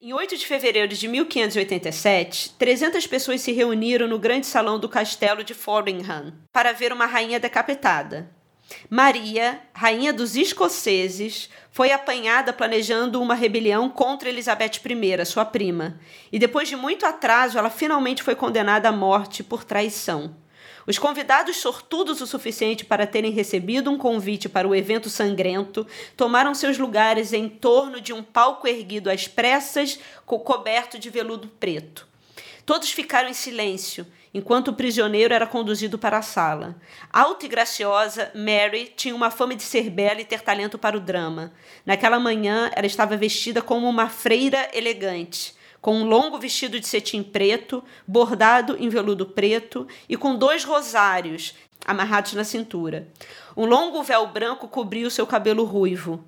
Em 8 de fevereiro de 1587, 300 pessoas se reuniram no grande salão do castelo de Foringham para ver uma rainha decapitada. Maria, rainha dos escoceses, foi apanhada planejando uma rebelião contra Elizabeth I, sua prima, e depois de muito atraso, ela finalmente foi condenada à morte por traição. Os convidados sortudos o suficiente para terem recebido um convite para o evento sangrento tomaram seus lugares em torno de um palco erguido às pressas, coberto de veludo preto. Todos ficaram em silêncio enquanto o prisioneiro era conduzido para a sala. Alta e graciosa, Mary tinha uma fama de ser bela e ter talento para o drama. Naquela manhã, ela estava vestida como uma freira elegante com um longo vestido de cetim preto, bordado em veludo preto e com dois rosários amarrados na cintura. Um longo véu branco cobria o seu cabelo ruivo.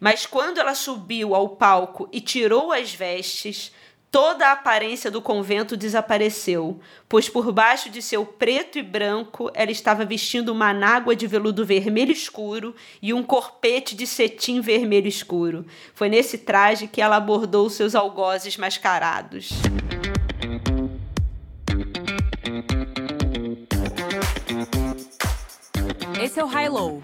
Mas quando ela subiu ao palco e tirou as vestes, Toda a aparência do convento desapareceu, pois por baixo de seu preto e branco ela estava vestindo uma anágua de veludo vermelho escuro e um corpete de cetim vermelho escuro. Foi nesse traje que ela abordou seus algozes mascarados. Esse é o High Low,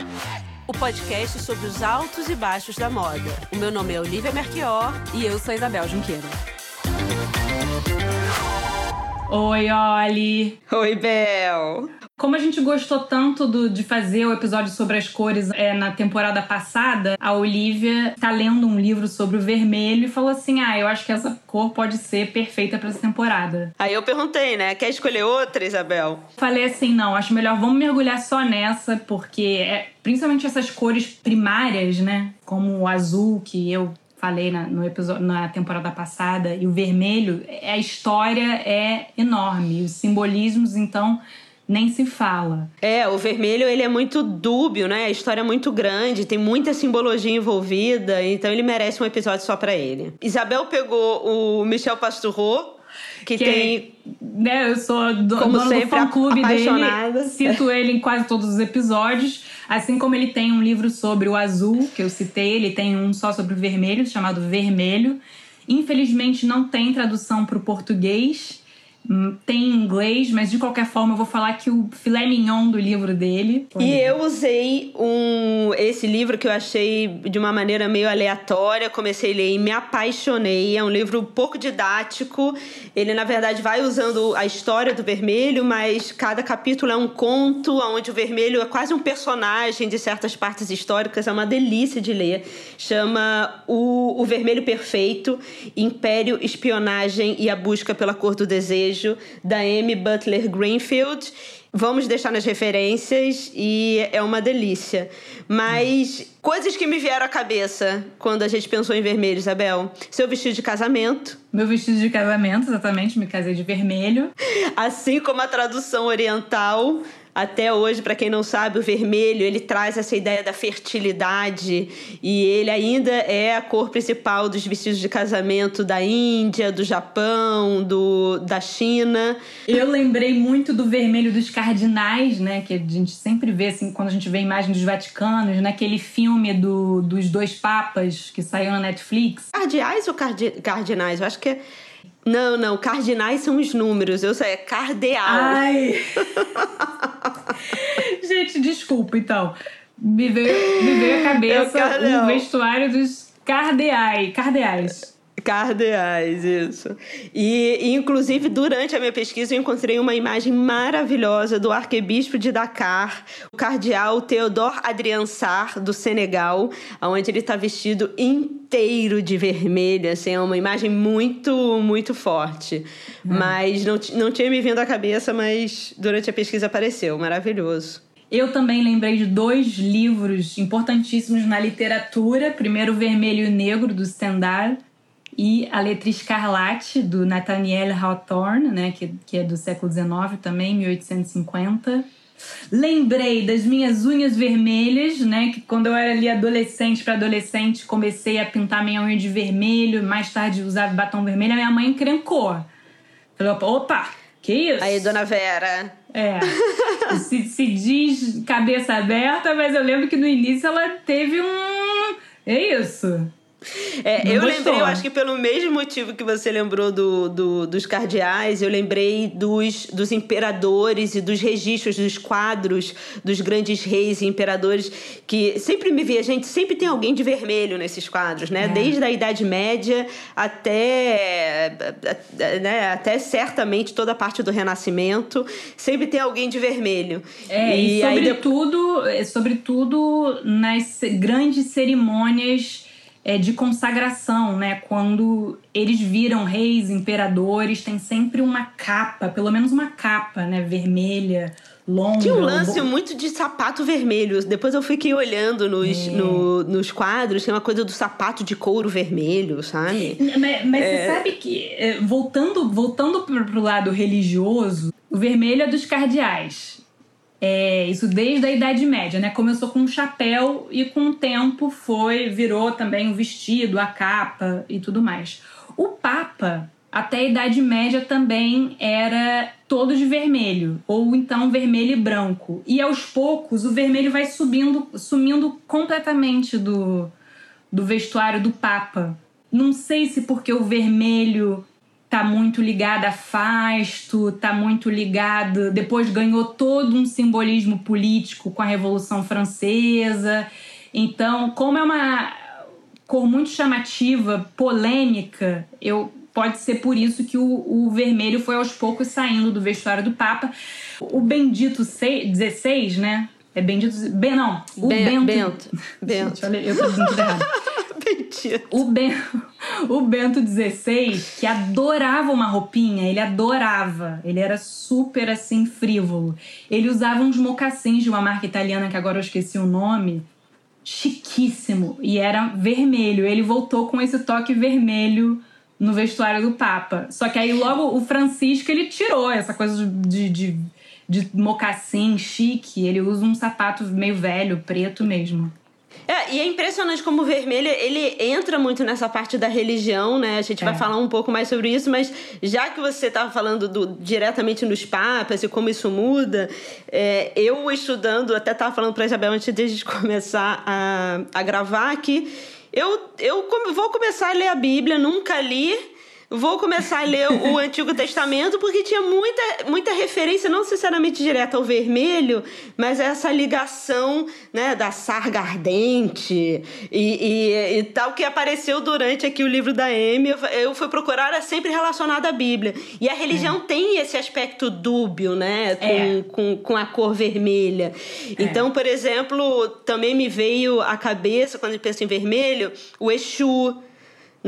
o podcast sobre os altos e baixos da moda. O meu nome é Olivia Merquior e eu sou Isabel Junqueira. Oi, Oli. Oi, Bel. Como a gente gostou tanto do, de fazer o episódio sobre as cores é, na temporada passada, a Olivia está lendo um livro sobre o vermelho e falou assim: Ah, eu acho que essa cor pode ser perfeita para essa temporada. Aí eu perguntei, né? Quer escolher outra, Isabel? Falei assim: não, acho melhor vamos mergulhar só nessa, porque é, principalmente essas cores primárias, né? Como o azul, que eu falei na, no episódio, na temporada passada, e o vermelho, a história é enorme. Os simbolismos, então, nem se fala. É, o vermelho ele é muito dúbio, né? A história é muito grande, tem muita simbologia envolvida, então ele merece um episódio só para ele. Isabel pegou o Michel Pastoureau, que, que tem. Né, eu sou do, como dono sempre, do fã-clube dele. Cito ele em quase todos os episódios. Assim como ele tem um livro sobre o azul, que eu citei, ele tem um só sobre o vermelho, chamado Vermelho. Infelizmente não tem tradução para o português. Hum, tem em inglês, mas de qualquer forma eu vou falar que o filé mignon do livro dele. E eu usei um, esse livro que eu achei de uma maneira meio aleatória, comecei a ler e me apaixonei. É um livro pouco didático. Ele, na verdade, vai usando a história do vermelho, mas cada capítulo é um conto, onde o vermelho é quase um personagem de certas partes históricas. É uma delícia de ler. Chama O, o Vermelho Perfeito, Império, Espionagem e a Busca pela Cor do Desejo Desejo, da Amy Butler Greenfield. Vamos deixar nas referências e é uma delícia. Mas coisas que me vieram à cabeça quando a gente pensou em vermelho, Isabel. Seu vestido de casamento. Meu vestido de casamento, exatamente, me casei de vermelho. Assim como a tradução oriental até hoje, para quem não sabe, o vermelho ele traz essa ideia da fertilidade e ele ainda é a cor principal dos vestidos de casamento da Índia, do Japão, do, da China. Eu lembrei muito do vermelho dos cardinais, né? Que a gente sempre vê assim quando a gente vê a imagem dos Vaticanos, naquele filme do, dos dois papas que saiu na Netflix. Cardeais ou cardi, cardinais? Eu acho que é não, não, cardinais são os números, eu sei, é cardeal. Ai! Gente, desculpa, então. Me veio, me veio a cabeça o vestuário dos cardeais. Cardeais. Cardeais, isso. E, inclusive, durante a minha pesquisa, eu encontrei uma imagem maravilhosa do arcebispo de Dakar, o cardeal Theodore Adrian Sarr, do Senegal, onde ele está vestido inteiro de vermelho, assim, é uma imagem muito, muito forte. Hum. Mas não, não tinha me vindo à cabeça, mas durante a pesquisa apareceu, maravilhoso. Eu também lembrei de dois livros importantíssimos na literatura. Primeiro, Vermelho e Negro, do Stendhal, e A Letra Escarlate, do Nathaniel Hawthorne, né, que, que é do século XIX também, 1850. Lembrei das minhas unhas vermelhas, né? Que quando eu era ali adolescente para adolescente, comecei a pintar minha unha de vermelho, mais tarde usava batom vermelho, a minha mãe encrencou. Falou, opa, que isso? Aí, dona Vera. É. se, se diz cabeça aberta, mas eu lembro que no início ela teve um. É isso. É, eu gostou. lembrei, eu acho que pelo mesmo motivo que você lembrou do, do, dos cardeais, eu lembrei dos, dos imperadores e dos registros, dos quadros dos grandes reis e imperadores, que sempre me via, gente, sempre tem alguém de vermelho nesses quadros, né? É. Desde a Idade Média até, né, até certamente toda a parte do Renascimento, sempre tem alguém de vermelho. É, e, e sobretudo, aí... sobretudo nas grandes cerimônias é, de consagração, né? Quando eles viram reis, imperadores, tem sempre uma capa, pelo menos uma capa, né? Vermelha, longa. Tinha um lance muito de sapato vermelho. Depois eu fiquei olhando nos, é. no, nos quadros, tem uma coisa do sapato de couro vermelho, sabe? Mas, mas é. você sabe que, é, voltando, voltando pro lado religioso, o vermelho é dos cardeais. É, isso desde a Idade Média, né? Começou com um chapéu e com o tempo foi, virou também o vestido, a capa e tudo mais. O Papa, até a Idade Média, também era todo de vermelho, ou então vermelho e branco. E aos poucos o vermelho vai subindo, sumindo completamente do, do vestuário do Papa. Não sei se porque o vermelho tá muito ligada a Fasto, tá muito ligada. Depois ganhou todo um simbolismo político com a Revolução Francesa. Então, como é uma cor muito chamativa, polêmica, eu pode ser por isso que o, o vermelho foi aos poucos saindo do vestuário do Papa. O Bendito XVI, né? É Bendito. Ben, não, o ben, Bento. Bento. Bento. Gente, olha, eu tô dizendo errado. O, ben, o Bento XVI, que adorava uma roupinha, ele adorava. Ele era super assim, frívolo. Ele usava uns mocassins de uma marca italiana, que agora eu esqueci o nome. Chiquíssimo. E era vermelho. Ele voltou com esse toque vermelho no vestuário do Papa. Só que aí logo o Francisco ele tirou essa coisa de, de, de mocassim chique. Ele usa um sapato meio velho, preto mesmo. É, e é impressionante como o vermelho, ele entra muito nessa parte da religião, né? A gente é. vai falar um pouco mais sobre isso, mas já que você estava falando do, diretamente nos papas e como isso muda, é, eu estudando, até estava falando para Isabel antes de a gente começar a, a gravar aqui, eu, eu vou começar a ler a Bíblia, nunca li, vou começar a ler o Antigo Testamento porque tinha muita, muita referência, não necessariamente direta ao vermelho, mas essa ligação né, da sarga ardente e, e, e, tal que apareceu durante aqui o livro da Amy. Eu fui procurar, é sempre relacionado à Bíblia. E a religião é. tem esse aspecto dúbio, né, com, é. com, com a cor vermelha. É. Então, por exemplo, também me veio à cabeça, quando eu penso em vermelho, o Exu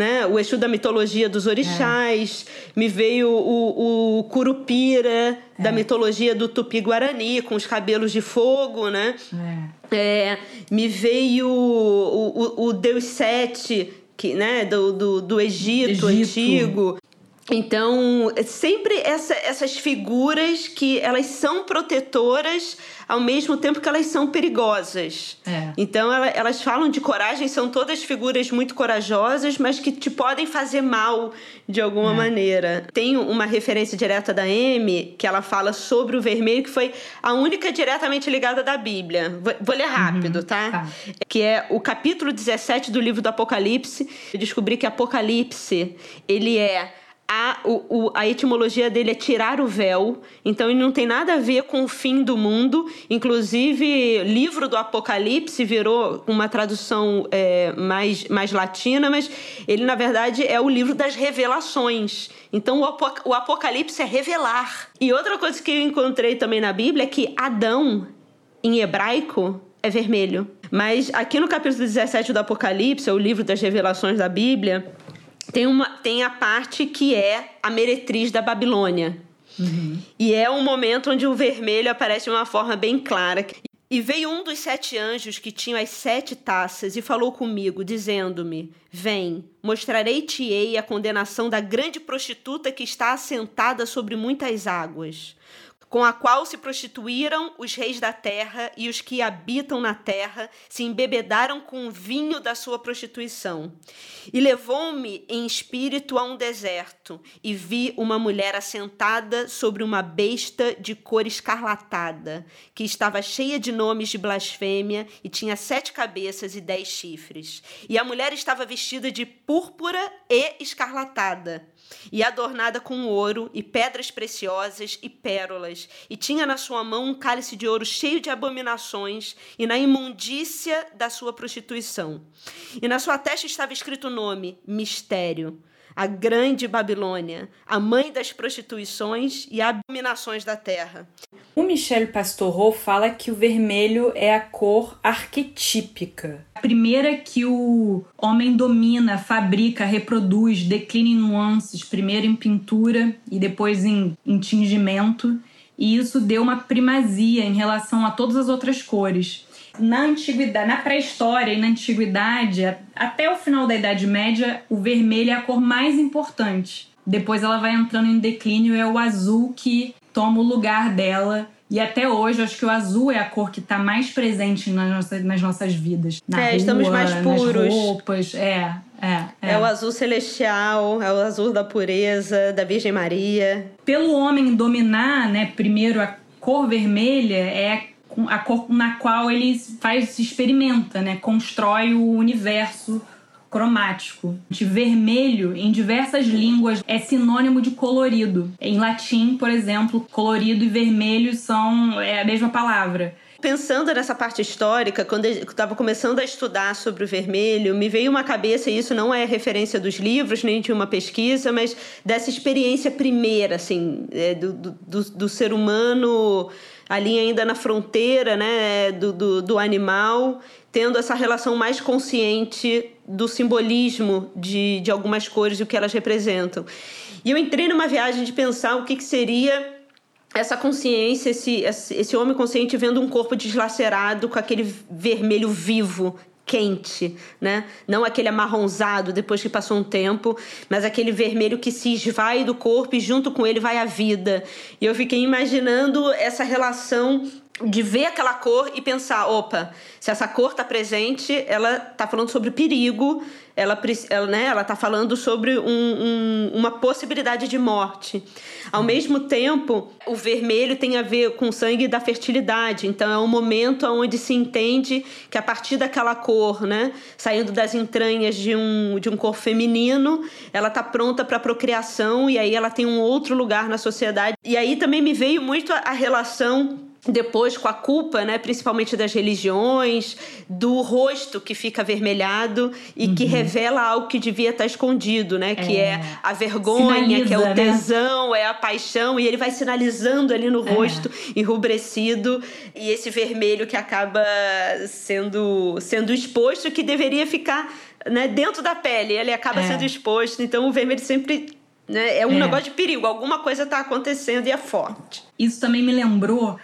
né? O Exu da mitologia dos orixás, é. me veio o, o Curupira é. da mitologia do Tupi-Guarani, com os cabelos de fogo, né? É. é me veio o, o, o, Deus Sete, que, né? do, do, do Egito, Egito. antigo. Então, sempre essa, essas figuras que elas são protetoras ao mesmo tempo que elas são perigosas. É. Então, ela, elas falam de coragem, são todas figuras muito corajosas, mas que te podem fazer mal de alguma é. maneira. Tem uma referência direta da M, que ela fala sobre o vermelho, que foi a única diretamente ligada da Bíblia. Vou, vou ler rápido, uhum. tá? tá? Que é o capítulo 17 do livro do Apocalipse. Eu descobri que Apocalipse, ele é a, o, o, a etimologia dele é tirar o véu, então ele não tem nada a ver com o fim do mundo. Inclusive, livro do Apocalipse virou uma tradução é, mais, mais latina, mas ele, na verdade, é o livro das revelações. Então, o, o Apocalipse é revelar. E outra coisa que eu encontrei também na Bíblia é que Adão, em hebraico, é vermelho. Mas aqui no capítulo 17 do Apocalipse, é o livro das revelações da Bíblia, tem, uma, tem a parte que é a meretriz da Babilônia. Uhum. E é um momento onde o vermelho aparece de uma forma bem clara. E veio um dos sete anjos que tinham as sete taças e falou comigo, dizendo-me: Vem, mostrarei-te-ei a condenação da grande prostituta que está assentada sobre muitas águas. Com a qual se prostituíram os reis da terra e os que habitam na terra se embebedaram com o vinho da sua prostituição. E levou-me em espírito a um deserto, e vi uma mulher assentada sobre uma besta de cor escarlatada, que estava cheia de nomes de blasfêmia e tinha sete cabeças e dez chifres. E a mulher estava vestida de púrpura e escarlatada e adornada com ouro e pedras preciosas e pérolas, e tinha na sua mão um cálice de ouro cheio de abominações e na imundícia da sua prostituição. E na sua testa estava escrito o nome Mistério a grande Babilônia, a mãe das prostituições e abominações da terra. O Michel Pastoreau fala que o vermelho é a cor arquetípica. A primeira que o homem domina, fabrica, reproduz, declina em nuances, primeiro em pintura e depois em, em tingimento. E isso deu uma primazia em relação a todas as outras cores na antiguidade, na pré-história e na antiguidade, até o final da Idade Média, o vermelho é a cor mais importante. Depois ela vai entrando em declínio, é o azul que toma o lugar dela. E até hoje, acho que o azul é a cor que está mais presente nas nossas, nas nossas vidas. Na é, rua, estamos mais puros. Nas roupas, é, é, é. É o azul celestial, é o azul da pureza, da Virgem Maria. Pelo homem dominar, né, primeiro a cor vermelha é a cor na qual ele faz se experimenta, né? Constrói o universo cromático. De vermelho, em diversas línguas, é sinônimo de colorido. Em latim, por exemplo, colorido e vermelho são é a mesma palavra. Pensando nessa parte histórica, quando eu estava começando a estudar sobre o vermelho, me veio uma cabeça, e isso não é referência dos livros, nem de uma pesquisa, mas dessa experiência primeira, assim, é, do, do, do ser humano ali ainda na fronteira né, do, do, do animal, tendo essa relação mais consciente do simbolismo de, de algumas cores e o que elas representam. E eu entrei numa viagem de pensar o que, que seria essa consciência, esse, esse homem consciente vendo um corpo deslacerado com aquele vermelho vivo quente, né? Não aquele amarronzado depois que passou um tempo, mas aquele vermelho que se esvai do corpo e junto com ele vai a vida. E eu fiquei imaginando essa relação de ver aquela cor e pensar, opa, se essa cor está presente, ela está falando sobre perigo, ela, ela, né, ela tá falando sobre um, um, uma possibilidade de morte. Ao mesmo tempo, o vermelho tem a ver com o sangue da fertilidade. Então, é um momento onde se entende que a partir daquela cor, né, saindo das entranhas de um, de um corpo feminino, ela está pronta para procriação e aí ela tem um outro lugar na sociedade. E aí também me veio muito a, a relação depois com a culpa, né, principalmente das religiões, do rosto que fica avermelhado e uhum. que revela algo que devia estar escondido, né, que é, é a vergonha, Sinaliza, que é o né? tesão, né? é a paixão e ele vai sinalizando ali no é. rosto é. enrubrecido e esse vermelho que acaba sendo sendo exposto que deveria ficar, né, dentro da pele, ele acaba é. sendo exposto. Então o vermelho sempre né, é um é. negócio de perigo, alguma coisa está acontecendo e é forte. Isso também me lembrou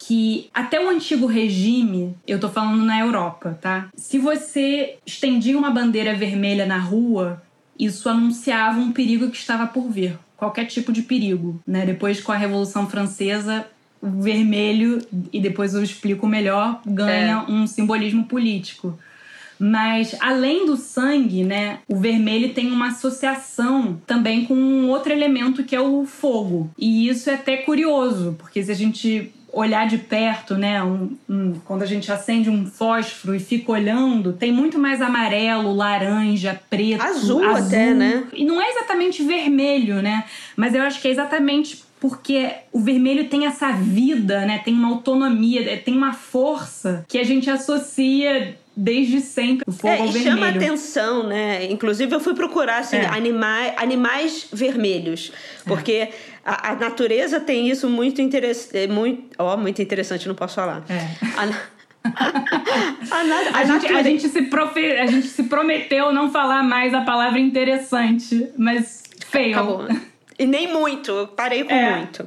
que até o antigo regime, eu tô falando na Europa, tá? Se você estendia uma bandeira vermelha na rua, isso anunciava um perigo que estava por vir, qualquer tipo de perigo, né? Depois com a Revolução Francesa, o vermelho, e depois eu explico melhor, ganha é. um simbolismo político. Mas além do sangue, né, o vermelho tem uma associação também com um outro elemento que é o fogo. E isso é até curioso, porque se a gente olhar de perto, né? Um, um, quando a gente acende um fósforo e fica olhando, tem muito mais amarelo, laranja, preto, azul, azul até, né? E não é exatamente vermelho, né? Mas eu acho que é exatamente porque o vermelho tem essa vida, né? Tem uma autonomia, tem uma força que a gente associa desde sempre o fogo é, ao e vermelho. chama atenção, né? Inclusive eu fui procurar assim, é. animais, animais vermelhos, porque é. A, a, natureza tem isso muito interessante, é, muito, ó, muito interessante, não posso falar. É. A, a, a, a, gente, a, gente se profe... a gente se prometeu não falar mais a palavra interessante, mas feio. Acabou. E nem muito, parei com é. muito.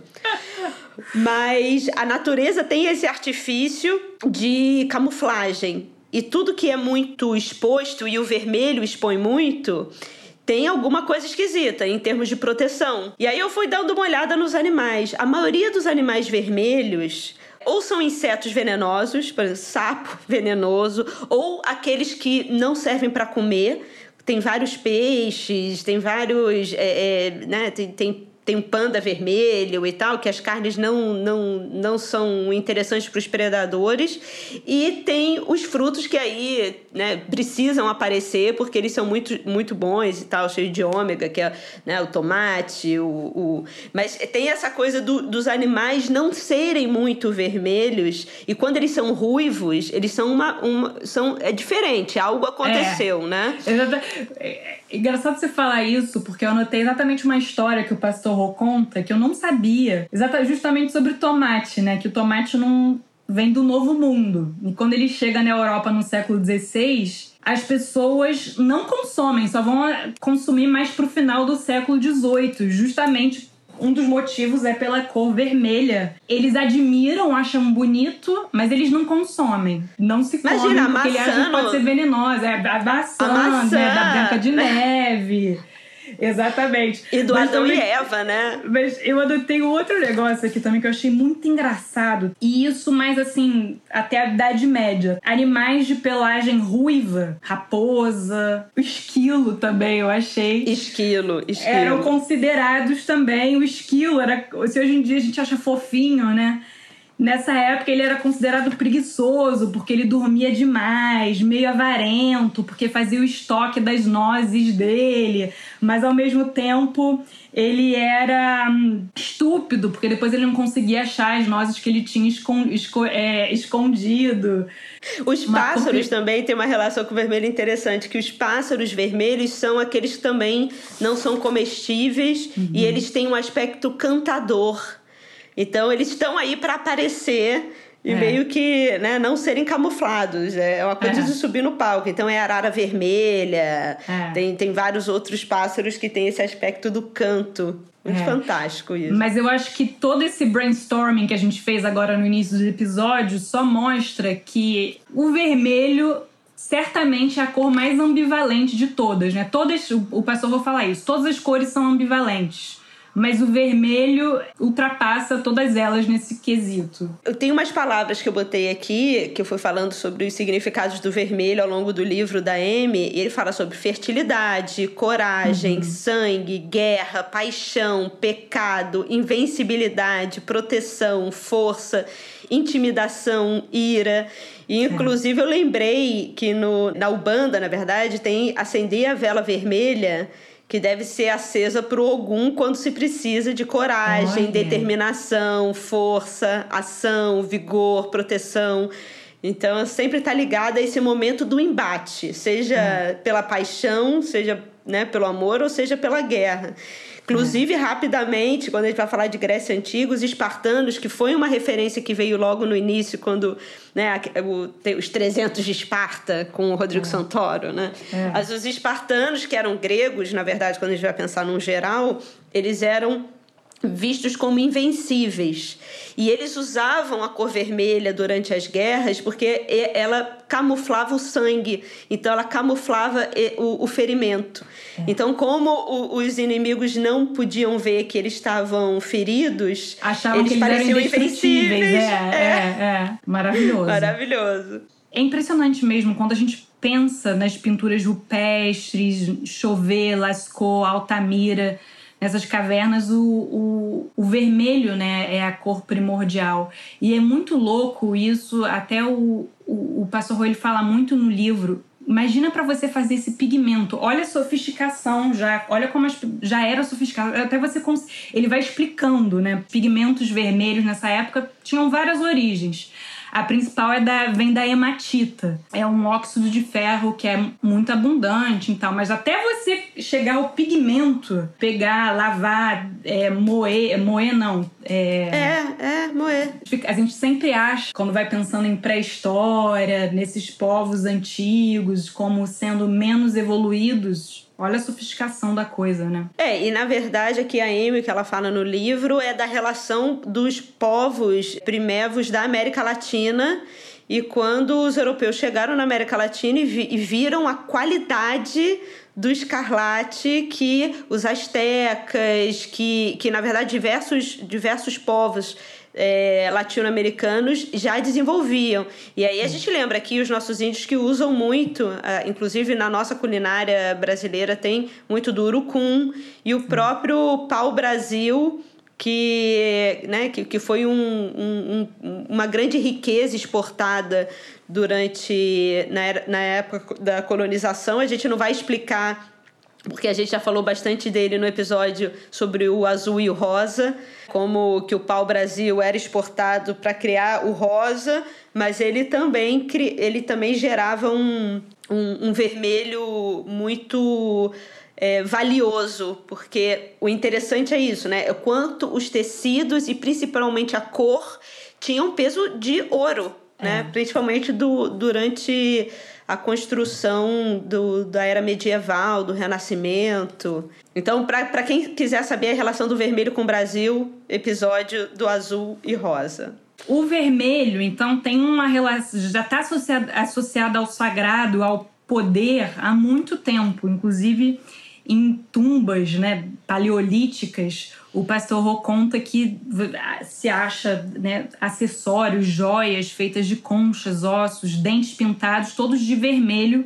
Mas a natureza tem esse artifício de camuflagem. E tudo que é muito exposto, e o vermelho expõe muito, tem alguma coisa esquisita em termos de proteção. E aí eu fui dando uma olhada nos animais. A maioria dos animais vermelhos ou são insetos venenosos, por exemplo, sapo venenoso, ou aqueles que não servem para comer. Tem vários peixes, tem vários. É, é, né, tem, tem tem um panda vermelho e tal, que as carnes não, não, não são interessantes para os predadores. E tem os frutos que aí né, precisam aparecer, porque eles são muito, muito bons e tal, cheios de ômega, que é né, o tomate, o, o... Mas tem essa coisa do, dos animais não serem muito vermelhos, e quando eles são ruivos, eles são uma. uma são, é diferente, algo aconteceu, é. né? É engraçado você falar isso, porque eu anotei exatamente uma história que o pastor Sorro conta que eu não sabia, exatamente justamente sobre tomate, né? Que o tomate não vem do Novo Mundo. E quando ele chega na Europa no século XVI, as pessoas não consomem, só vão consumir mais pro final do século XVIII, justamente um dos motivos é pela cor vermelha. Eles admiram, acham bonito, mas eles não consomem. Não se comem Imagina, porque eles acham que pode ser venenosa. É a maçã, a maçã. Né, da Branca de Neve. Exatamente. E do mas Adão também, e Eva, né? Mas eu adotei outro negócio aqui também que eu achei muito engraçado. E isso mais assim, até a Idade Média. Animais de pelagem ruiva, raposa, esquilo também, eu achei. Esquilo, esquilo. Eram considerados também. O esquilo era. Se hoje em dia a gente acha fofinho, né? Nessa época ele era considerado preguiçoso porque ele dormia demais, meio avarento, porque fazia o estoque das nozes dele, mas ao mesmo tempo ele era hum, estúpido porque depois ele não conseguia achar as nozes que ele tinha esco é, escondido. Os pássaros também têm uma relação com o vermelho interessante, que os pássaros vermelhos são aqueles que também não são comestíveis uhum. e eles têm um aspecto cantador. Então eles estão aí para aparecer e é. meio que né, não serem camuflados. É uma coisa é. de subir no palco. Então é arara vermelha, é. tem, tem vários outros pássaros que têm esse aspecto do canto. Muito é. fantástico isso. Mas eu acho que todo esse brainstorming que a gente fez agora no início do episódio só mostra que o vermelho certamente é a cor mais ambivalente de todas, né? Todas, o pastor vou falar isso, todas as cores são ambivalentes mas o vermelho ultrapassa todas elas nesse quesito. Eu tenho umas palavras que eu botei aqui, que eu fui falando sobre os significados do vermelho ao longo do livro da Amy, e ele fala sobre fertilidade, coragem, uhum. sangue, guerra, paixão, pecado, invencibilidade, proteção, força, intimidação, ira. E, inclusive, eu lembrei que no, na Ubanda, na verdade, tem acender a vela vermelha que deve ser acesa para o Ogum quando se precisa de coragem, Olha. determinação, força, ação, vigor, proteção. Então, sempre está ligada a esse momento do embate, seja é. pela paixão, seja né, pelo amor ou seja pela guerra. Inclusive, rapidamente, quando a gente vai falar de Grécia Antiga, os espartanos, que foi uma referência que veio logo no início, quando né, o, os 300 de Esparta, com o Rodrigo é. Santoro, né? É. Mas os espartanos, que eram gregos, na verdade, quando a gente vai pensar num geral, eles eram vistos como invencíveis. E eles usavam a cor vermelha durante as guerras porque ela camuflava o sangue, então ela camuflava o, ferimento. É. Então, como os inimigos não podiam ver que eles estavam feridos, Achavam eles, que eles pareciam invencíveis. É, é, é, é. Maravilhoso. Maravilhoso. É impressionante mesmo quando a gente pensa nas pinturas rupestres, Chauvet, Lascaux, Altamira nessas cavernas o, o, o, vermelho né, é a cor primordial. E é muito louco isso, até o, o, o pastor ele fala muito no livro. Imagina para você fazer esse pigmento. Olha a sofisticação já, olha como as, já era sofisticado. Até você ele vai explicando, né? Pigmentos vermelhos nessa época tinham várias origens. A principal é da, vem da hematita. É um óxido de ferro que é muito abundante e tal, mas até você chegar ao pigmento, pegar, lavar, é, moer, moer não. É, é, é, moer. A gente sempre acha, quando vai pensando em pré-história, nesses povos antigos, como sendo menos evoluídos Olha a sofisticação da coisa, né? É, e na verdade aqui a Amy, que ela fala no livro, é da relação dos povos primevos da América Latina e quando os europeus chegaram na América Latina e, vi, e viram a qualidade do escarlate que os astecas, que, que na verdade diversos, diversos povos é, latino-americanos já desenvolviam. E aí a gente lembra aqui os nossos índios que usam muito, uh, inclusive na nossa culinária brasileira tem muito do urucum e o próprio pau-brasil que, né, que, que foi um, um, uma grande riqueza exportada durante na, na época da colonização. A gente não vai explicar porque a gente já falou bastante dele no episódio sobre o azul e o rosa, como que o pau-brasil era exportado para criar o rosa, mas ele também, ele também gerava um, um, um vermelho muito é, valioso, porque o interessante é isso, né? É quanto os tecidos e principalmente a cor tinham peso de ouro, né? é. né? Principalmente do, durante a construção do, da era medieval, do Renascimento. Então, para quem quiser saber a relação do vermelho com o Brasil, episódio do azul e rosa. O vermelho, então, tem uma relação. já está associado, associado ao sagrado, ao poder há muito tempo. Inclusive, em tumbas né, paleolíticas, o pastor Rô conta que se acha né, acessórios, joias feitas de conchas, ossos, dentes pintados, todos de vermelho,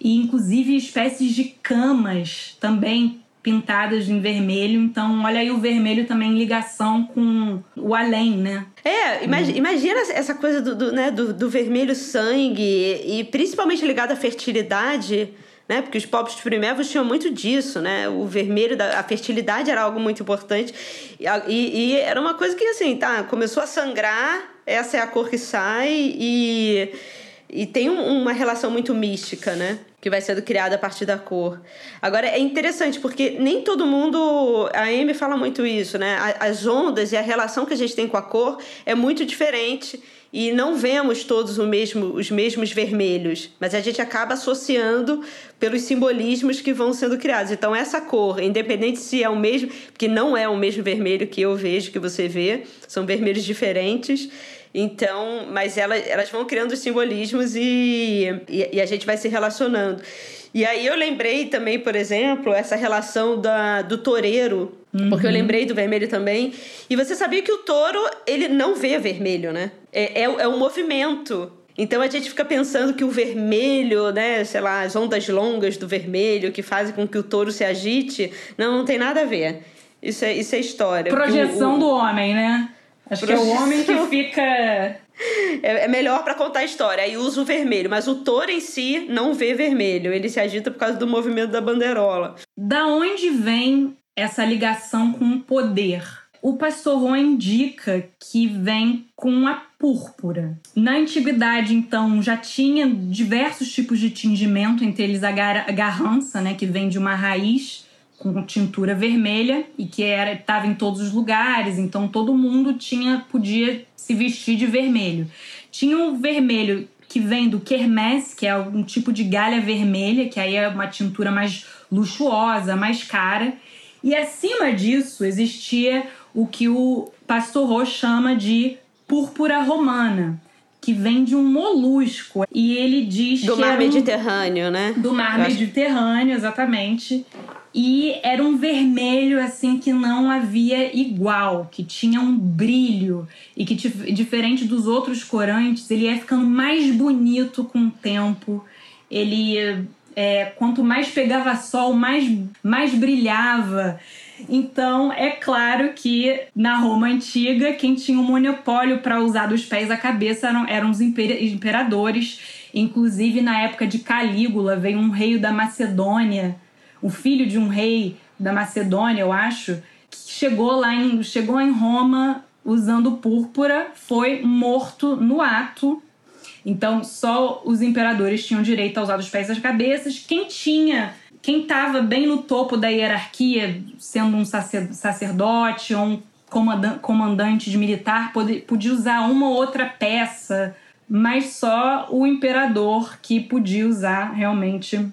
e inclusive espécies de camas também pintadas em vermelho. Então, olha aí o vermelho também em ligação com o além, né? É, imagina, imagina essa coisa do, do, né, do, do vermelho sangue e principalmente ligado à fertilidade né? Porque os povos primevos tinham muito disso, né? O vermelho, da, a fertilidade era algo muito importante. E, e, e, era uma coisa que, assim, tá, começou a sangrar, essa é a cor que sai e, e tem um, uma relação muito mística, né? Que vai sendo criada a partir da cor. Agora, é interessante, porque nem todo mundo. A Amy fala muito isso, né? As ondas e a relação que a gente tem com a cor é muito diferente e não vemos todos mesmo, os mesmos vermelhos, mas a gente acaba associando pelos simbolismos que vão sendo criados. Então, essa cor, independente se é o mesmo, porque não é o mesmo vermelho que eu vejo, que você vê, são vermelhos diferentes. Então, mas elas, elas vão criando os simbolismos e, e, e a gente vai se relacionando. E aí eu lembrei também, por exemplo, essa relação da, do toureiro, uhum. porque eu uhum. lembrei do vermelho também. E você sabia que o touro, ele não vê vermelho, né? É, é, é um movimento. Então a gente fica pensando que o vermelho, né, sei lá, as ondas longas do vermelho que fazem com que o touro se agite, não, não tem nada a ver. Isso é, isso é história. Projeção o, o... do homem, né? Acho Projeção... que é o homem que fica é, é melhor para contar a história. Aí usa o vermelho, mas o touro em si não vê vermelho. Ele se agita por causa do movimento da bandeirola. Da onde vem essa ligação com o poder? O pastor Ron indica que vem com a púrpura. Na antiguidade, então, já tinha diversos tipos de tingimento, entre eles a garrança, né, que vem de uma raiz com tintura vermelha e que era estava em todos os lugares, então todo mundo tinha podia se vestir de vermelho. Tinha o vermelho que vem do kermesse, que é um tipo de galha vermelha, que aí é uma tintura mais luxuosa, mais cara. E acima disso existia o que o pastor Ro chama de púrpura romana, que vem de um molusco. E ele diz do que. Do mar um... Mediterrâneo, né? Do mar Eu Mediterrâneo, acho... exatamente e era um vermelho assim que não havia igual, que tinha um brilho e que diferente dos outros corantes, ele ia ficando mais bonito com o tempo. Ele é, quanto mais pegava sol, mais mais brilhava. Então, é claro que na Roma antiga, quem tinha o um monopólio para usar dos pés à cabeça eram, eram os imperadores. Inclusive, na época de Calígula, veio um rei da Macedônia o filho de um rei da Macedônia, eu acho, que chegou lá em, chegou em Roma usando púrpura, foi morto no ato. Então, só os imperadores tinham direito a usar os pés as cabeças. Quem tinha, quem estava bem no topo da hierarquia, sendo um sacerdote ou um comandante de militar, podia usar uma ou outra peça, mas só o imperador que podia usar realmente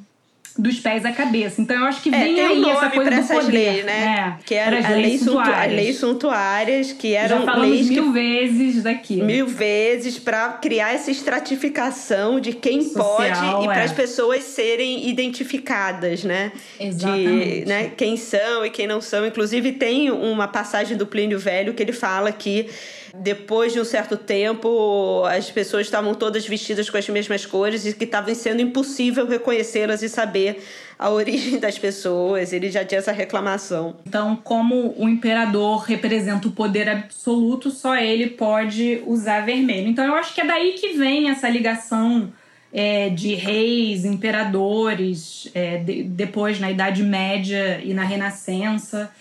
dos pés à cabeça. Então eu acho que é, vem é, aí um essa coisa do poder, leis, né? É, que eram as leis, suntuárias. leis suntuárias, que eram Já falamos leis mil que, vezes daqui. Mil vezes para criar essa estratificação de quem Social, pode e para as é. pessoas serem identificadas, né? Exatamente. De, né, quem são e quem não são. Inclusive tem uma passagem do Plínio Velho que ele fala que depois de um certo tempo, as pessoas estavam todas vestidas com as mesmas cores e que estava sendo impossível reconhecê-las e saber a origem das pessoas. Ele já tinha essa reclamação. Então, como o imperador representa o poder absoluto, só ele pode usar vermelho. Então, eu acho que é daí que vem essa ligação é, de reis, imperadores, é, de, depois na Idade Média e na Renascença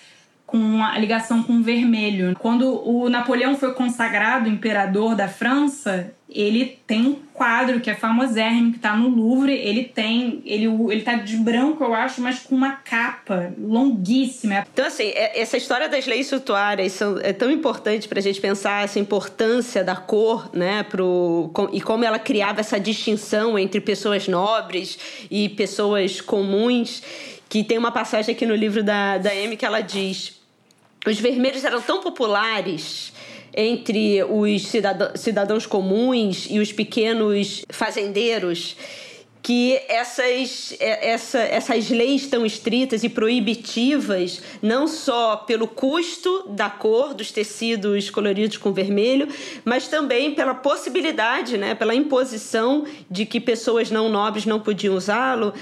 com a ligação com o vermelho. Quando o Napoleão foi consagrado imperador da França, ele tem um quadro que é famosérrimo, que está no Louvre. Ele tem. Ele, ele tá de branco, eu acho, mas com uma capa longuíssima. Então, assim, é, essa história das leis sutuárias é tão importante para a gente pensar essa importância da cor, né? Pro, e como ela criava essa distinção entre pessoas nobres e pessoas comuns. Que tem uma passagem aqui no livro da, da Amy que ela diz os vermelhos eram tão populares entre os cidadãos comuns e os pequenos fazendeiros que essas, é, essa, essas leis tão estritas e proibitivas, não só pelo custo da cor dos tecidos coloridos com vermelho, mas também pela possibilidade, né, pela imposição de que pessoas não nobres não podiam usá-lo,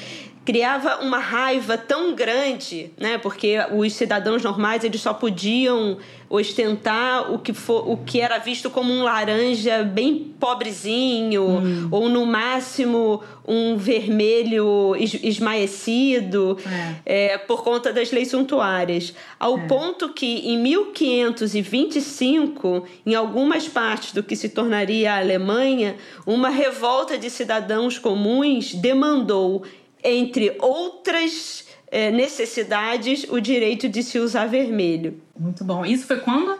criava uma raiva tão grande, né? Porque os cidadãos normais eles só podiam ostentar o que for, o que era visto como um laranja bem pobrezinho hum. ou no máximo um vermelho esmaecido é. É, por conta das leis suntuárias ao é. ponto que em 1525 em algumas partes do que se tornaria a Alemanha uma revolta de cidadãos comuns demandou entre outras é, necessidades, o direito de se usar vermelho. Muito bom. Isso foi quando?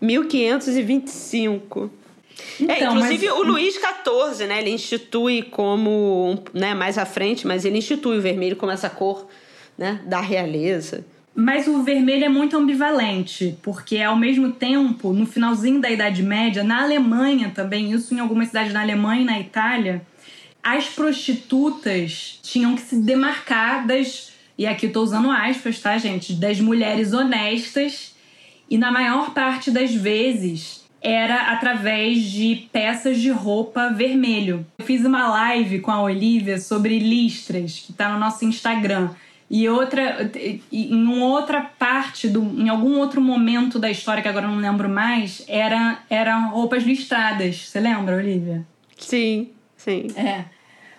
1525. É, então, é, inclusive mas... o Luís XIV, né? Ele institui como, né, mais à frente, mas ele institui o vermelho como essa cor, né, da realeza. Mas o vermelho é muito ambivalente, porque ao mesmo tempo, no finalzinho da Idade Média, na Alemanha também, isso em algumas cidades na Alemanha e na Itália, as prostitutas tinham que se demarcar das. E aqui eu tô usando aspas, tá, gente? Das mulheres honestas. E na maior parte das vezes era através de peças de roupa vermelho. Eu fiz uma live com a Olivia sobre listras, que tá no nosso Instagram. E outra, em outra parte, do, em algum outro momento da história, que agora eu não lembro mais, era, eram roupas listradas. Você lembra, Olivia? Sim. Sim. É.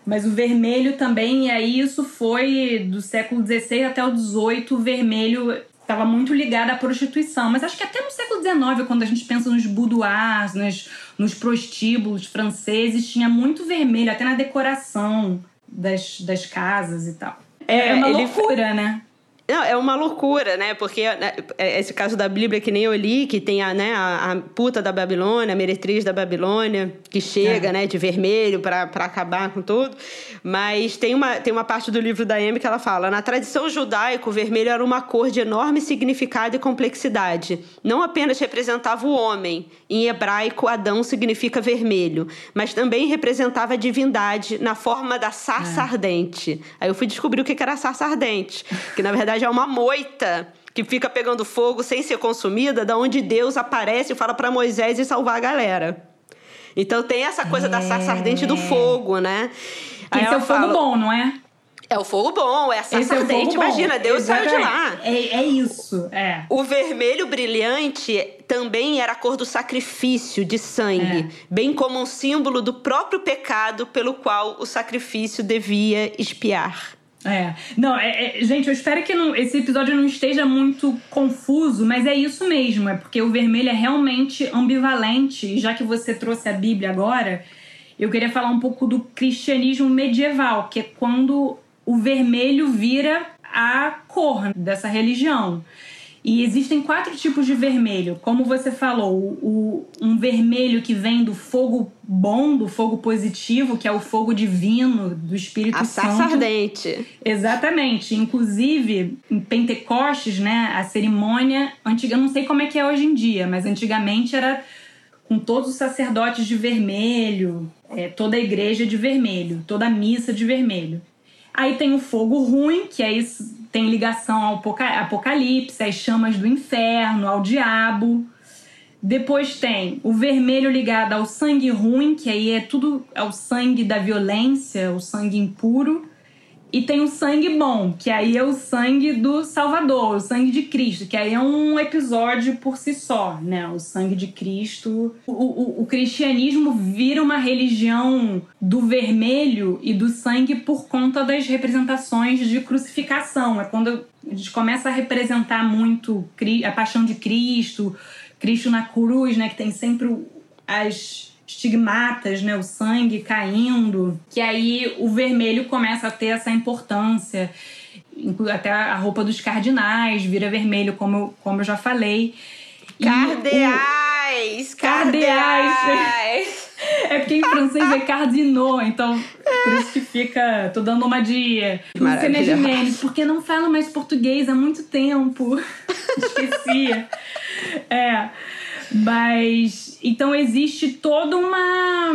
Mas o vermelho também, e aí isso foi do século XVI até o XVIII, o vermelho estava muito ligado à prostituição. Mas acho que até no século XIX, quando a gente pensa nos boudoirs, nos, nos prostíbulos franceses, tinha muito vermelho, até na decoração das, das casas e tal. É, é uma loucura, né? Não, é uma loucura, né? Porque né, é, esse caso da Bíblia que nem eu li, que tem a, né, a, a puta da Babilônia, a meretriz da Babilônia, que chega, é. né, de vermelho para acabar com tudo. Mas tem uma, tem uma parte do livro da Amy que ela fala: na tradição judaica, o vermelho era uma cor de enorme significado e complexidade. Não apenas representava o homem, em hebraico, Adão significa vermelho, mas também representava a divindade na forma da sarça é. ardente. Aí eu fui descobrir o que era a sarça ardente, que na verdade é uma moita que fica pegando fogo sem ser consumida, da onde Deus aparece e fala para Moisés e salvar a galera. Então tem essa coisa é. da sarça ardente do fogo, né? Aí Esse é o fogo fala, bom, não é? É o fogo bom, é a sarça ardente. É Imagina, Deus Exatamente. saiu de lá. É, é isso, é. O vermelho brilhante também era a cor do sacrifício de sangue, é. bem como um símbolo do próprio pecado pelo qual o sacrifício devia expiar. É. Não, é, é, gente, eu espero que não, esse episódio não esteja muito confuso, mas é isso mesmo. É porque o vermelho é realmente ambivalente. E já que você trouxe a Bíblia agora, eu queria falar um pouco do cristianismo medieval, que é quando o vermelho vira a cor dessa religião. E existem quatro tipos de vermelho. Como você falou, o, um vermelho que vem do fogo bom, do fogo positivo, que é o fogo divino do Espírito a Santo. ardente. Exatamente. Inclusive, em Pentecostes, né, a cerimônia antiga, eu não sei como é que é hoje em dia, mas antigamente era com todos os sacerdotes de vermelho, é, toda a igreja de vermelho, toda a missa de vermelho. Aí tem o fogo ruim, que aí tem ligação ao apocalipse, às chamas do inferno, ao diabo. Depois tem o vermelho ligado ao sangue ruim, que aí é tudo é o sangue da violência, o sangue impuro. E tem o sangue bom, que aí é o sangue do Salvador, o sangue de Cristo, que aí é um episódio por si só, né? O sangue de Cristo. O, o, o cristianismo vira uma religião do vermelho e do sangue por conta das representações de crucificação. É quando a gente começa a representar muito a paixão de Cristo, Cristo na cruz, né? Que tem sempre as estigmatas, né, o sangue caindo, que aí o vermelho começa a ter essa importância. Até a roupa dos cardinais vira vermelho, como eu, como eu já falei. Cardeais! Cardeais! É porque em francês é cardinaux, então por isso que fica. tô dando uma dia. Lucena Gimenez, porque não falo mais português há muito tempo. Esquecia. É. Mas então existe toda uma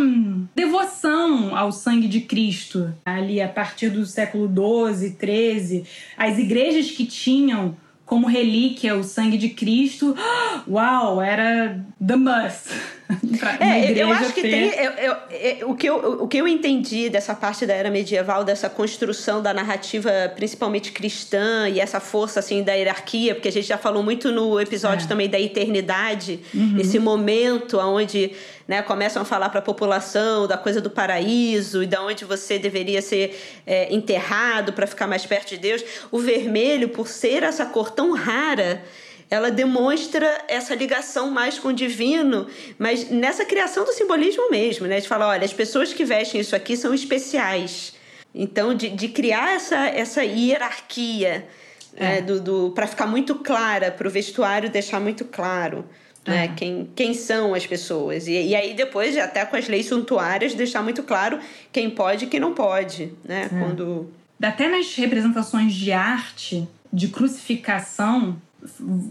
devoção ao sangue de Cristo. Ali a partir do século 12, 13, as igrejas que tinham como relíquia o sangue de Cristo, uau, era the must. é, eu acho que ter. tem. Eu, eu, eu, o, que eu, o que eu entendi dessa parte da era medieval, dessa construção da narrativa, principalmente cristã, e essa força assim da hierarquia, porque a gente já falou muito no episódio é. também da eternidade, uhum. esse momento onde né, começam a falar para a população da coisa do paraíso e da onde você deveria ser é, enterrado para ficar mais perto de Deus. O vermelho, por ser essa cor tão rara, ela demonstra essa ligação mais com o divino, mas nessa criação do simbolismo mesmo, né? De falar, olha, as pessoas que vestem isso aqui são especiais. Então, de, de criar essa, essa hierarquia é. né, do, do para ficar muito clara, para o vestuário deixar muito claro. Né? É. Quem, quem são as pessoas. E, e aí, depois, até com as leis suntuárias, deixar muito claro quem pode e quem não pode. Né? É. Quando... Até nas representações de arte, de crucificação,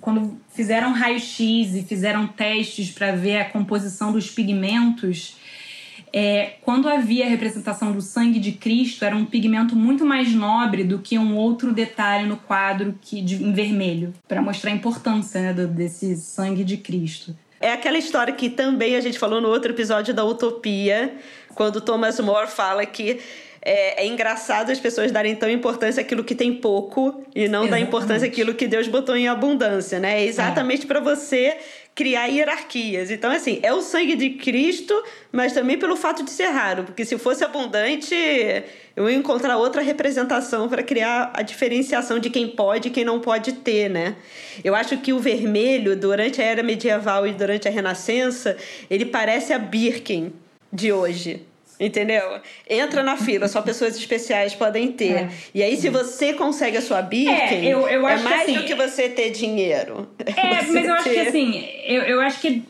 quando fizeram raio-x e fizeram testes para ver a composição dos pigmentos, é, quando havia a representação do sangue de Cristo, era um pigmento muito mais nobre do que um outro detalhe no quadro que de, em vermelho, para mostrar a importância né, do, desse sangue de Cristo. É aquela história que também a gente falou no outro episódio da Utopia, quando Thomas More fala que é, é, engraçado as pessoas darem tão importância àquilo que tem pouco e não dar importância àquilo que Deus botou em abundância, né? É exatamente é. para você criar hierarquias. Então, assim, é o sangue de Cristo, mas também pelo fato de ser raro, porque se fosse abundante, eu ia encontrar outra representação para criar a diferenciação de quem pode e quem não pode ter, né? Eu acho que o vermelho, durante a era medieval e durante a Renascença, ele parece a Birken de hoje. Entendeu? Entra na fila, só pessoas especiais podem ter. É. E aí, se você consegue a sua Birken, é, eu, eu é mais que, assim, do que você ter dinheiro. É, mas eu ter... acho que assim, eu, eu acho que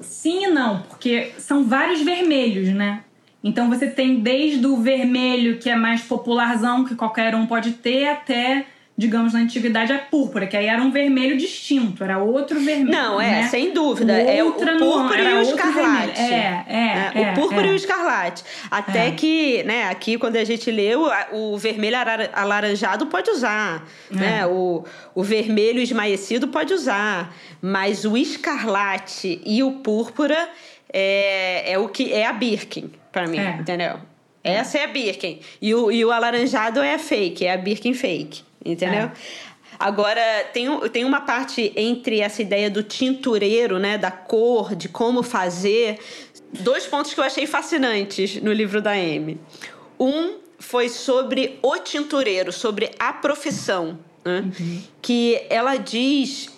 sim e não, porque são vários vermelhos, né? Então você tem desde o vermelho, que é mais popularzão, que qualquer um pode ter, até digamos, na antiguidade, a púrpura, que aí era um vermelho distinto, era outro vermelho. Não, é, né? sem dúvida. é o púrpura e o escarlate. É, é, é, O púrpura é. e o escarlate. Até é. que, né, aqui quando a gente leu, o vermelho alaranjado pode usar, é. né? O, o vermelho esmaecido pode usar, mas o escarlate e o púrpura é, é o que é a Birkin para mim, entendeu? Essa é a Birkin. E o, e o alaranjado é a fake, é a Birkin fake entendeu? É. Agora, tem, tem uma parte entre essa ideia do tintureiro, né, da cor, de como fazer. Dois pontos que eu achei fascinantes no livro da Amy. Um foi sobre o tintureiro, sobre a profissão, né? Uhum. que ela diz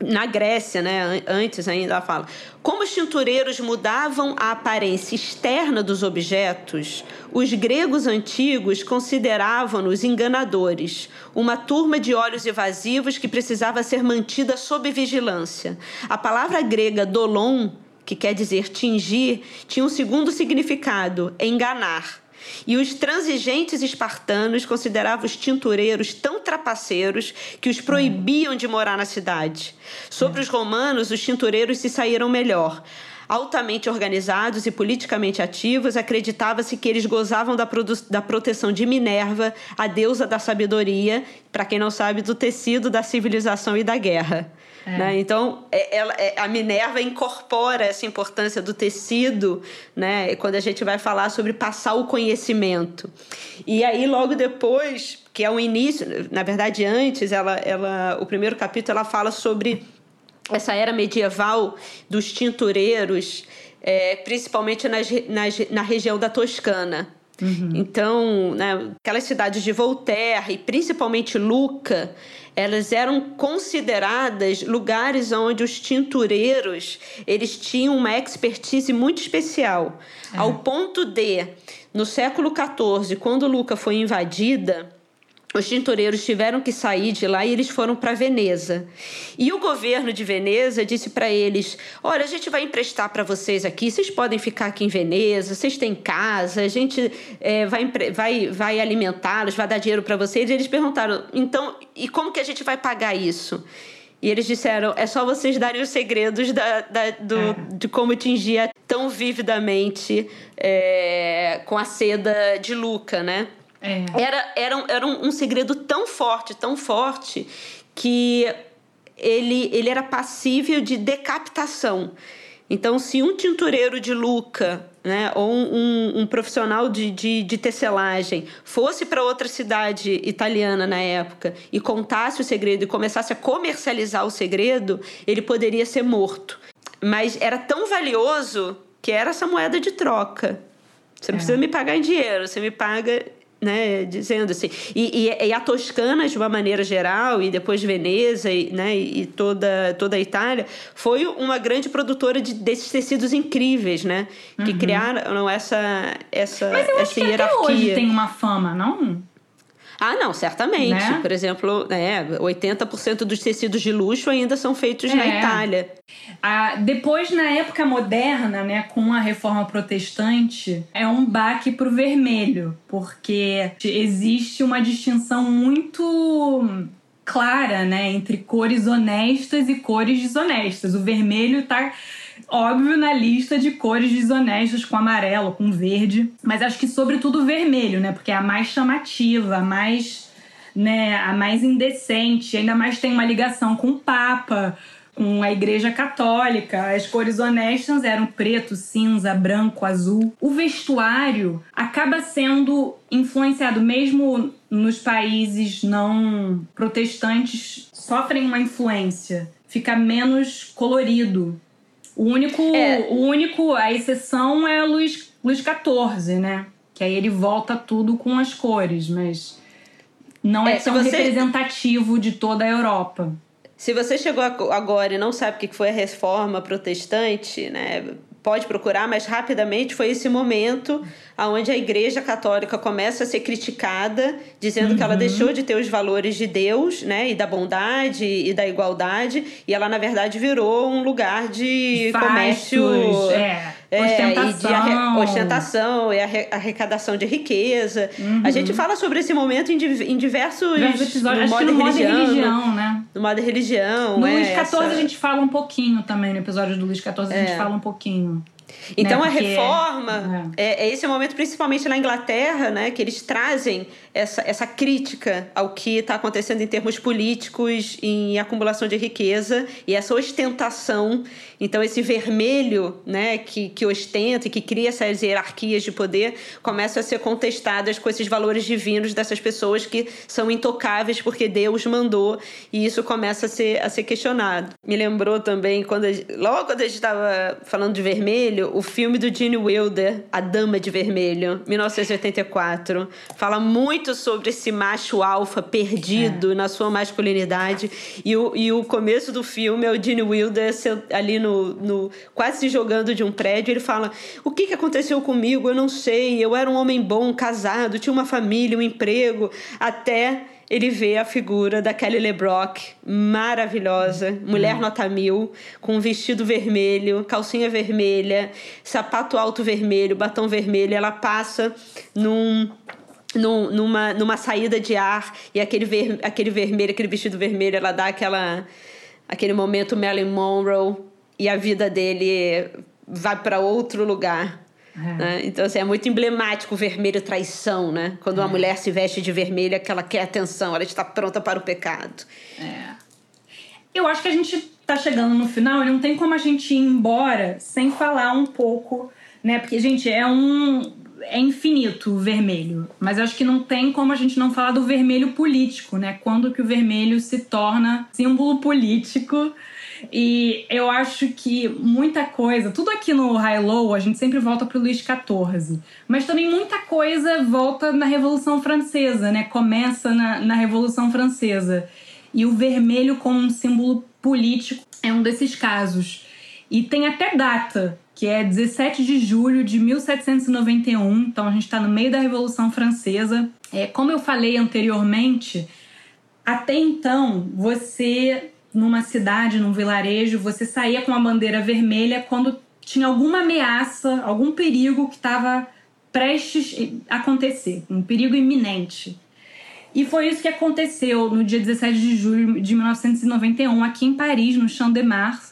na Grécia, né, antes ainda fala, como os tintureiros mudavam a aparência externa dos objetos, os gregos antigos consideravam-nos enganadores, uma turma de olhos evasivos que precisava ser mantida sob vigilância. A palavra grega dolon, que quer dizer tingir, tinha um segundo significado, enganar. E os transigentes espartanos consideravam os tintureiros tão trapaceiros que os proibiam de morar na cidade. Sobre os romanos, os tintureiros se saíram melhor. Altamente organizados e politicamente ativos, acreditava-se que eles gozavam da, da proteção de Minerva, a deusa da sabedoria, para quem não sabe, do tecido da civilização e da guerra. É. Né? Então, é, ela, é, a Minerva incorpora essa importância do tecido, né? quando a gente vai falar sobre passar o conhecimento. E aí, logo depois, que é o início, na verdade, antes, ela, ela, o primeiro capítulo ela fala sobre essa era medieval dos tintureiros, é, principalmente nas, nas, na região da Toscana. Uhum. Então, né, aquelas cidades de Volterra e principalmente Luca, elas eram consideradas lugares onde os tintureiros eles tinham uma expertise muito especial, é. ao ponto de no século XIV, quando Luca foi invadida, os tintureiros tiveram que sair de lá e eles foram para Veneza. E o governo de Veneza disse para eles: Olha, a gente vai emprestar para vocês aqui, vocês podem ficar aqui em Veneza, vocês têm casa, a gente é, vai, vai, vai alimentá-los, vai dar dinheiro para vocês. E eles perguntaram: Então, e como que a gente vai pagar isso? E eles disseram: é só vocês darem os segredos da, da do, é. de como tingia tão vividamente é, com a seda de Luca, né? É. Era, era, era um, um segredo tão forte, tão forte, que ele, ele era passível de decapitação. Então, se um tintureiro de Luca, né, ou um, um profissional de, de, de, tecelagem fosse para outra cidade italiana na época e contasse o segredo e começasse a comercializar o segredo, ele poderia ser morto. Mas era tão valioso que era essa moeda de troca. Você não é. precisa me pagar em dinheiro, você me paga né, dizendo assim. E, e, e, a Toscana, de uma maneira geral, e depois Veneza e, né, e toda, toda a Itália, foi uma grande produtora de, desses tecidos incríveis, né? Que uhum. criaram essa, essa, Mas eu essa acho que hierarquia. Até hoje tem uma fama, não? Ah, não, certamente. Né? Por exemplo, é, 80% dos tecidos de luxo ainda são feitos é. na Itália. Ah, depois, na época moderna, né, com a reforma protestante, é um baque para o vermelho, porque existe uma distinção muito clara né, entre cores honestas e cores desonestas. O vermelho está óbvio na lista de cores desonestas com amarelo, com verde, mas acho que sobretudo vermelho, né? Porque é a mais chamativa, a mais, né, a mais indecente, ainda mais tem uma ligação com o Papa, com a Igreja Católica. As cores honestas eram preto, cinza, branco, azul. O vestuário acaba sendo influenciado mesmo nos países não protestantes, sofrem uma influência, fica menos colorido. O único, é. o único, a exceção é Luiz, Luiz XIV, né? Que aí ele volta tudo com as cores, mas não é, é tão você... representativo de toda a Europa. Se você chegou agora e não sabe o que foi a reforma protestante, né? Pode procurar, mas rapidamente foi esse momento onde a Igreja Católica começa a ser criticada, dizendo uhum. que ela uhum. deixou de ter os valores de Deus, né, e da bondade e da igualdade, e ela na verdade virou um lugar de Fastos, comércio, é, é, ostentação, e de ostentação e arrecadação de riqueza. Uhum. A gente fala sobre esse momento em, em diversos, episódios, no modo no modo religião, né? No modo religião, no é, Luís XIV a gente fala um pouquinho também, no episódio do Luís XIV a gente é. fala um pouquinho. Então né? a reforma é. é, é esse momento, principalmente na Inglaterra, né, que eles trazem essa, essa crítica ao que está acontecendo em termos políticos, em acumulação de riqueza e essa ostentação. Então, esse vermelho né, que, que ostenta e que cria essas hierarquias de poder começa a ser contestadas com esses valores divinos dessas pessoas que são intocáveis porque Deus mandou e isso começa a ser, a ser questionado. Me lembrou também, quando logo quando a gente estava falando de vermelho, o filme do Gene Wilder, A Dama de Vermelho, 1984. Fala muito sobre esse macho alfa perdido é. na sua masculinidade. E o, e o começo do filme é o Gene Wilder ali no, no quase se jogando de um prédio. Ele fala: O que, que aconteceu comigo? Eu não sei. Eu era um homem bom, casado, tinha uma família, um emprego, até ele vê a figura da Kelly LeBrock, maravilhosa, mulher uhum. nota mil, com um vestido vermelho, calcinha vermelha, sapato alto vermelho, batom vermelho. Ela passa num num, numa, numa saída de ar e aquele, ver, aquele vermelho, aquele vestido vermelho, ela dá aquela aquele momento Marilyn Monroe e a vida dele vai para outro lugar. É. Né? Então, assim, é muito emblemático o vermelho traição, né? Quando uma é. mulher se veste de vermelho é que ela quer atenção, ela está pronta para o pecado. É. Eu acho que a gente está chegando no final e não tem como a gente ir embora sem falar um pouco, né? Porque, gente, é um. É infinito o vermelho, mas acho que não tem como a gente não falar do vermelho político, né? Quando que o vermelho se torna símbolo político e eu acho que muita coisa, tudo aqui no High Low, a gente sempre volta para o Luís XIV. Mas também muita coisa volta na Revolução Francesa, né? Começa na, na Revolução Francesa. E o vermelho como um símbolo político é um desses casos. E tem até data, que é 17 de julho de 1791. Então a gente está no meio da Revolução Francesa. É, como eu falei anteriormente, até então você numa cidade, num vilarejo, você saía com a bandeira vermelha quando tinha alguma ameaça, algum perigo que estava prestes a acontecer, um perigo iminente. E foi isso que aconteceu no dia 17 de julho de 1991, aqui em Paris, no Champ de Mars.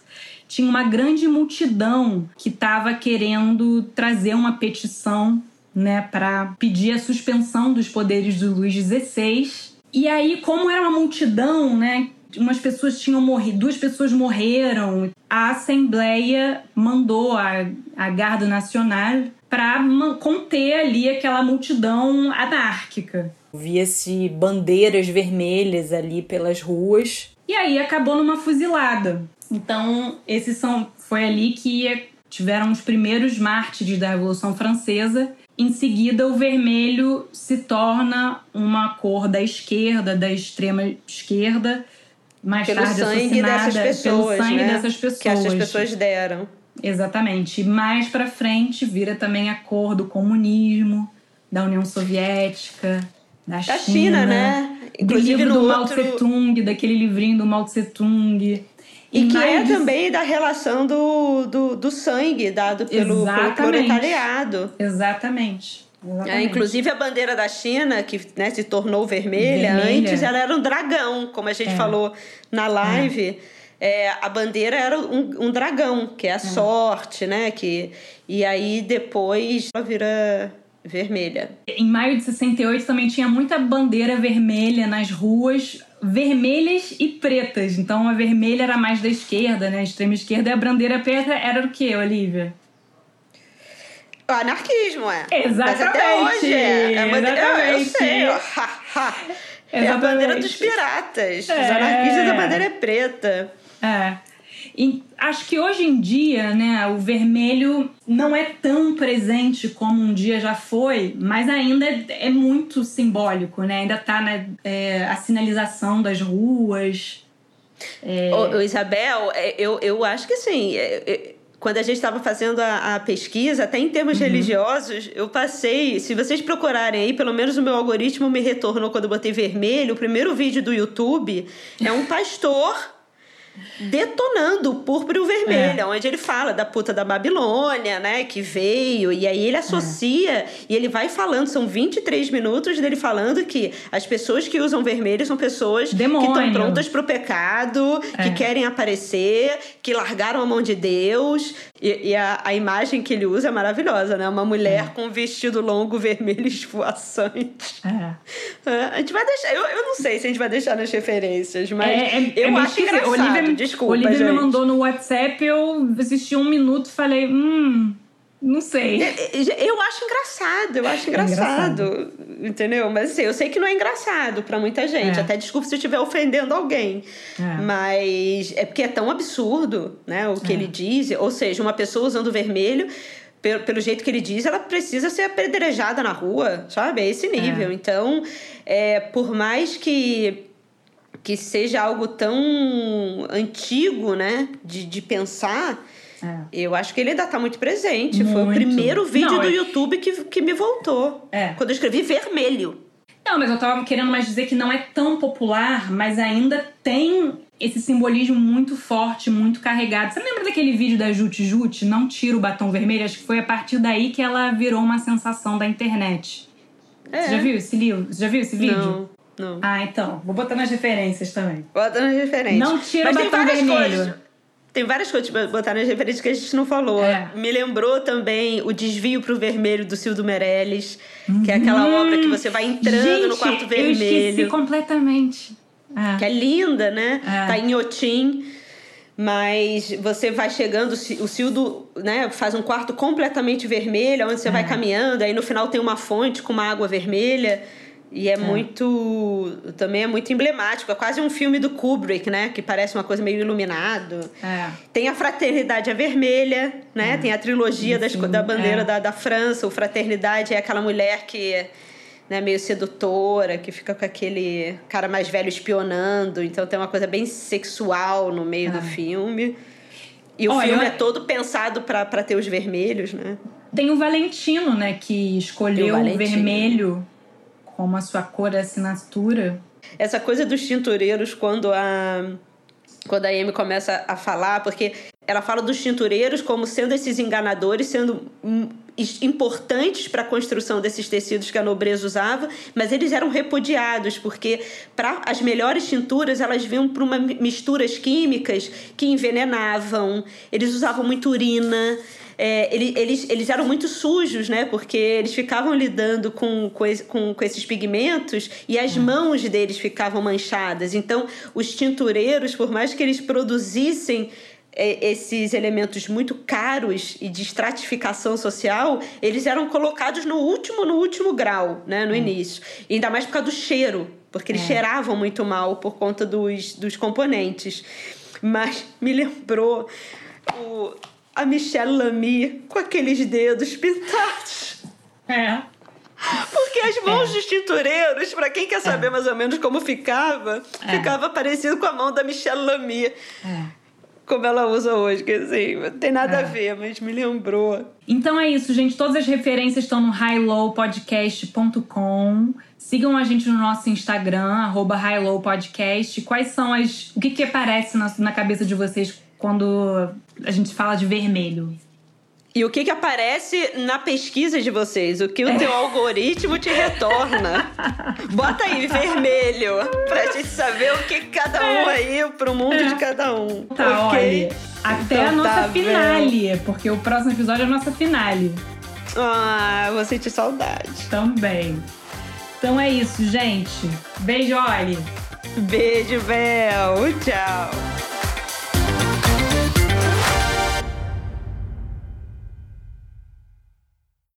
Tinha uma grande multidão que estava querendo trazer uma petição né, para pedir a suspensão dos poderes do Luís XVI. E aí, como era uma multidão, né, umas pessoas tinham morrido, duas pessoas morreram. A Assembleia mandou a, a Garda Nacional para conter ali aquela multidão anárquica. Via-se bandeiras vermelhas ali pelas ruas. E aí acabou numa fuzilada. Então, esses são foi ali que tiveram os primeiros mártires da Revolução Francesa. Em seguida, o vermelho se torna uma cor da esquerda, da extrema esquerda, mais pelo tarde sangue dessas pessoas, pelo sangue né? dessas pessoas. Que essas pessoas deram. Exatamente. Mais para frente vira também a cor do comunismo, da União Soviética, da, da China, China, né? Inclusive do livro do Mao outro... Tse Tung, daquele livrinho do Mao Tse Tung. E, que é também da relação do, do, do sangue dado pelo, pelo proletariado. Exatamente. É, inclusive a bandeira da China, que né, se tornou vermelha, vermelha, antes ela era um dragão, como a gente é. falou na live. É. é a bandeira era um, um, dragão, que é a é. sorte, né? Que, e aí depois ela vira vermelha. Em maio de 68 também tinha muita bandeira vermelha nas ruas, vermelhas e pretas. Então a vermelha era mais da esquerda, né? A extrema esquerda, e a bandeira preta era o quê, Olivia? O anarquismo, é. Exatamente. Mas até hoje é. é bandeira, eu, eu sei. é a bandeira dos piratas. É. Os anarquistas, a bandeira é preta. É. E acho que hoje em dia, né, o vermelho não é tão presente como um dia já foi, mas ainda é, é muito simbólico, né? Ainda tá na é, a sinalização das ruas. É... Ô, ô, Isabel, é, eu, eu acho que assim, é, quando a gente estava fazendo a, a, pesquisa, até em termos uhum. religiosos, eu passei. Se vocês procurarem aí, pelo menos o meu algoritmo me retornou quando eu botei vermelho. O primeiro vídeo do YouTube é um pastor detonando o púrpura e o vermelho, é. onde ele fala da puta da Babilônia, né, que veio, e aí ele associa é. e ele vai falando, são 23 minutos dele falando que as pessoas que usam vermelho são pessoas Demônio. que estão prontas pro pecado, é. que querem aparecer, que largaram a mão de Deus, e, e a, a, imagem que ele usa é maravilhosa, né, uma mulher é. com um vestido longo vermelho esvoaçante. É. é. A gente vai deixar, eu, eu não sei se a gente vai deixar nas referências, mas eu acho engraçado. Olivia Desculpa, Olivia gente. me mandou no WhatsApp, eu assisti um minuto e falei, hum, Não sei. Eu acho engraçado, eu acho engraçado, é engraçado. entendeu? Mas assim, eu sei que não é engraçado para muita gente. É. Até desculpa se eu estiver ofendendo alguém. É. Mas é porque é tão absurdo, né? O que é. ele diz. Ou seja, uma pessoa usando vermelho pelo, pelo jeito que ele diz, ela precisa ser apedrejada na rua, sabe? É esse nível. É. Então, é, por mais que que seja algo tão antigo, né, de, de pensar, é. eu acho que ele ainda está muito presente. Muito. Foi o primeiro vídeo Não, do é... YouTube que, que me voltou. É. Quando eu escrevi vermelho. Não, mas eu tava querendo mais dizer que não é tão popular, mas ainda tem esse simbolismo muito forte, muito carregado. Você lembra daquele vídeo da Jute Jute, Não Tira o Batom Vermelho? Acho que foi a partir daí que ela virou uma sensação da internet. É. Você já viu esse livro? Você já viu esse vídeo? Não. Não. Ah, então. Vou botar nas referências também. Bota nas referências. Não tira Mas o batom vermelho. Coisas, tem várias coisas pra botar nas referências que a gente não falou. É. Me lembrou também o Desvio pro Vermelho do Cildo Meirelles, uhum. que é aquela hum. obra que você vai entrando gente, no quarto vermelho. Eu esqueci completamente. É. Que é linda, né? É. Tá em Otim. Mas você vai chegando, o Cildo né, faz um quarto completamente vermelho, onde você vai é. caminhando, aí no final tem uma fonte com uma água vermelha. E é, é, muito. Também é muito emblemático. É quase um filme do Kubrick, né? Que parece uma coisa meio iluminado. É. Tem a Fraternidade a Vermelha, né? É. Tem a trilogia das, da bandeira é. da, da França. O Fraternidade é aquela mulher que é né, meio sedutora, que fica com aquele cara mais velho espionando. Então tem uma coisa bem sexual no meio do é. filme. E o filme é todo pensado para ter os vermelhos, né? Tem o Valentino, né? Que escolheu o, o vermelho como a sua cor é assinatura. Essa coisa dos tintureiros, quando a, quando a Amy começa a falar, porque ela fala dos tintureiros como sendo esses enganadores, sendo importantes para a construção desses tecidos que a nobreza usava, mas eles eram repudiados porque para as melhores tinturas elas vinham para uma misturas químicas que envenenavam, eles usavam muito urina, é, eles, eles eram muito sujos, né? Porque eles ficavam lidando com, com, com esses pigmentos e as hum. mãos deles ficavam manchadas. Então, os tintureiros, por mais que eles produzissem é, esses elementos muito caros e de estratificação social, eles eram colocados no último, no último grau, né, no hum. início. E ainda mais por causa do cheiro, porque eles é. cheiravam muito mal por conta dos, dos componentes. Mas me lembrou o, a Michelle Lamy com aqueles dedos pintados. É. Porque as mãos é. dos tintureiros, para quem quer saber é. mais ou menos como ficava, é. ficava parecido com a mão da Michelle Lamy. É. Como ela usa hoje, que assim, não tem nada a é. ver, mas me lembrou. Então é isso, gente. Todas as referências estão no highlowpodcast.com. Sigam a gente no nosso Instagram, arroba highlowpodcast. Quais são as. O que, que aparece na, na cabeça de vocês quando a gente fala de vermelho. E o que, que aparece na pesquisa de vocês? O que o é. teu algoritmo te retorna? Bota aí, vermelho, pra gente saber o que cada um é. aí, pro mundo é. de cada um. Tá, okay? olha. Até então, a nossa tá finale, porque o próximo episódio é a nossa finale. Ah, vou sentir saudade. Também. Então é isso, gente. Beijo, Oli. Beijo, Bel. Tchau.